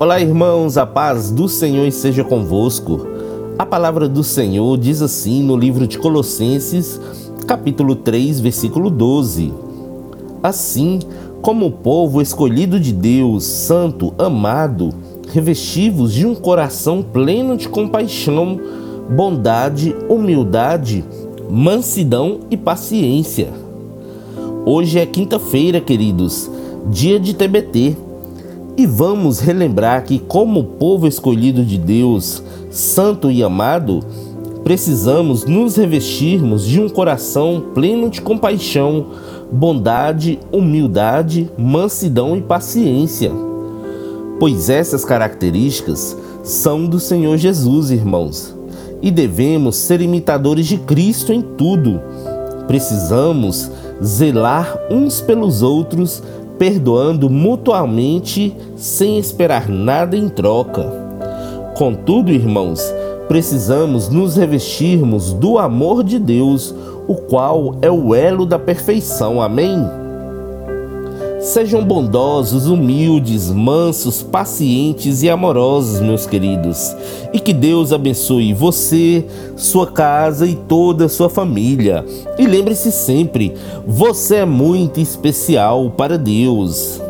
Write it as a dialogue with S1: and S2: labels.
S1: Olá, irmãos, a paz do Senhor esteja convosco. A palavra do Senhor diz assim no livro de Colossenses, capítulo 3, versículo 12: Assim como o povo escolhido de Deus, santo, amado, revestivos de um coração pleno de compaixão, bondade, humildade, mansidão e paciência. Hoje é quinta-feira, queridos, dia de TBT e vamos relembrar que, como povo escolhido de Deus, santo e amado, precisamos nos revestirmos de um coração pleno de compaixão, bondade, humildade, mansidão e paciência. Pois essas características são do Senhor Jesus, irmãos, e devemos ser imitadores de Cristo em tudo. Precisamos zelar uns pelos outros perdoando mutuamente sem esperar nada em troca. Contudo, irmãos, precisamos nos revestirmos do amor de Deus, o qual é o elo da perfeição. Amém? Sejam bondosos, humildes, mansos, pacientes e amorosos, meus queridos. E que Deus abençoe você, sua casa e toda a sua família. E lembre-se sempre: você é muito especial para Deus.